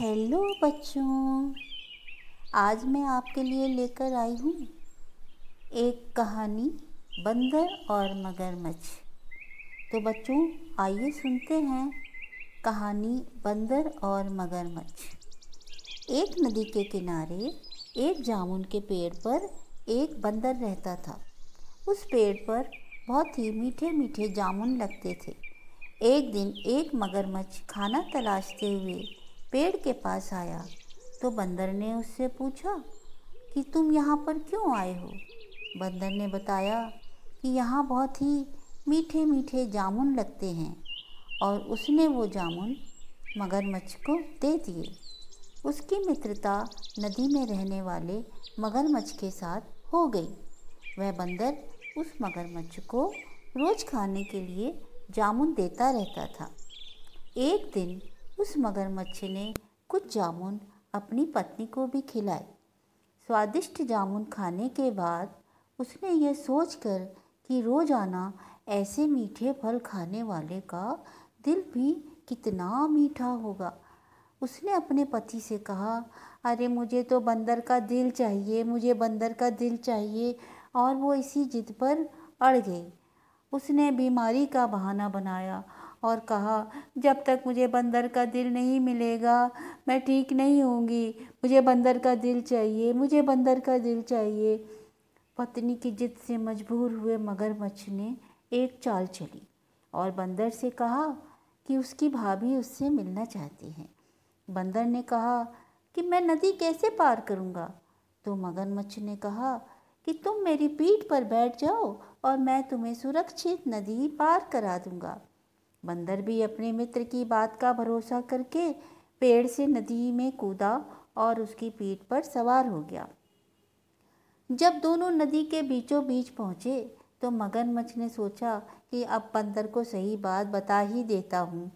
Hello बच्चों, आज मैं आपके लिए लेकर आई हूँ एक कहानी बंदर और मगरमच्छ। तो बच्चों, आइए सुनते हैं कहानी बंदर और मगरमच्छ। एक नदी के किनारे, एक जामुन के पेड़ पर एक बंदर रहता था। उस पेड़ पर बहुत ही मीठे मीठे जामुन लगते थे। एक दिन एक मगरमच्छ खाना तलाशते हुए पेड़ के पास आया तो बंदर ने उससे पूछा कि तुम यहाँ पर क्यों आए हो? बंदर ने बताया कि यहाँ बहुत ही मीठे मीठे जामुन लगते हैं और उसने वो जामुन मगरमच्छ को दे दिए। उसकी मित्रता नदी में रहने वाले मगरमच्छ के साथ हो गई। वह बंदर उस मगरमच्छ को रोज़ खाने के लिए जामुन देता रहता था। एक दिन उस मगरमच्छ ने कुछ जामुन अपनी पत्नी को भी खिलाए। स्वादिष्ट जामुन खाने के बाद उसने यह सोचकर कि रोज़ाना ऐसे मीठे फल खाने वाले का दिल भी कितना मीठा होगा। उसने अपने पति से कहा, अरे, मुझे तो बंदर का दिल चाहिए, मुझे बंदर का दिल चाहिए। और वो इसी जिद पर अड़ गई। उसने बीमारी का बहाना बनाया और कहा, जब तक मुझे बंदर का दिल नहीं मिलेगा, मैं ठीक नहीं होंगी। मुझे बंदर का दिल चाहिए, मुझे बंदर का दिल चाहिए। पत्नी की जिद से मजबूर हुए मगरमच्छ ने एक चाल चली और बंदर से कहा कि उसकी भाभी उससे मिलना चाहती हैं। बंदर ने कहा कि मैं नदी कैसे पार करूँगा? तो मगरमच्छ ने कहा कि तुम मेरी पीठ पर बैठ जाओ और मैं तुम्हें सुरक्षित नदी पार करा दूँगा। बंदर भी अपने मित्र की बात का भरोसा करके पेड़ से नदी में कूदा और उसकी पीठ पर सवार हो गया। जब दोनों नदी के बीचों बीच पहुँचे तो मगरमच्छ ने सोचा कि अब बंदर को सही बात बता ही देता हूँ।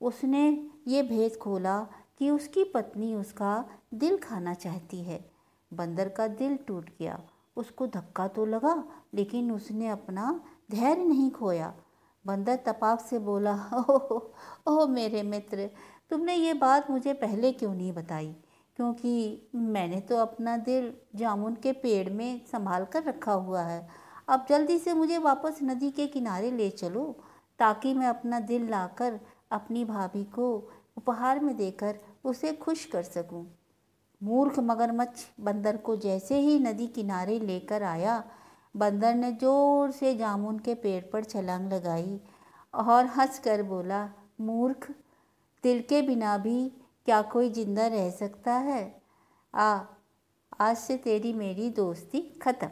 उसने ये भेद खोला कि उसकी पत्नी उसका दिल खाना चाहती है। बंदर का दिल टूट गया। उसको धक्का तो लगा, लेकिन उसने अपना धैर्य नहीं खोया। बंदर तपाक से बोला, ओह ओह मेरे मित्र, तुमने ये बात मुझे पहले क्यों नहीं बताई क्योंकि मैंने तो अपना दिल जामुन के पेड़ में संभाल कर रखा हुआ है अब जल्दी से मुझे वापस नदी के किनारे ले चलो, ताकि मैं अपना दिल लाकर अपनी भाभी को उपहार में देकर उसे खुश कर सकूँ। मूर्ख मगरमच्छ बंदर को जैसे ही नदी किनारे लेकर आया बंदर ने ज़ोर से जामुन के पेड़ पर छलांग लगाई और हंस कर बोला, मूर्ख दिल के बिना भी क्या कोई ज़िंदा रह सकता है? आ, आज से तेरी मेरी दोस्ती ख़त्म।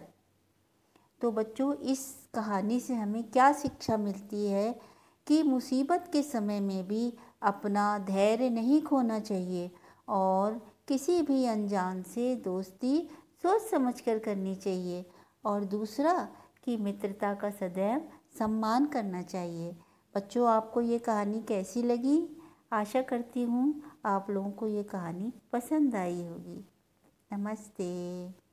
तो बच्चों, इस कहानी से हमें क्या शिक्षा मिलती है कि मुसीबत के समय में भी अपना धैर्य नहीं खोना चाहिए और किसी भी अनजान से दोस्ती सोच समझ कर करनी चाहिए। और दूसरा कि मित्रता का सदैव सम्मान करना चाहिए। बच्चों, आपको ये कहानी कैसी लगी? आशा करती हूँ आप लोगों को ये कहानी पसंद आई होगी। नमस्ते।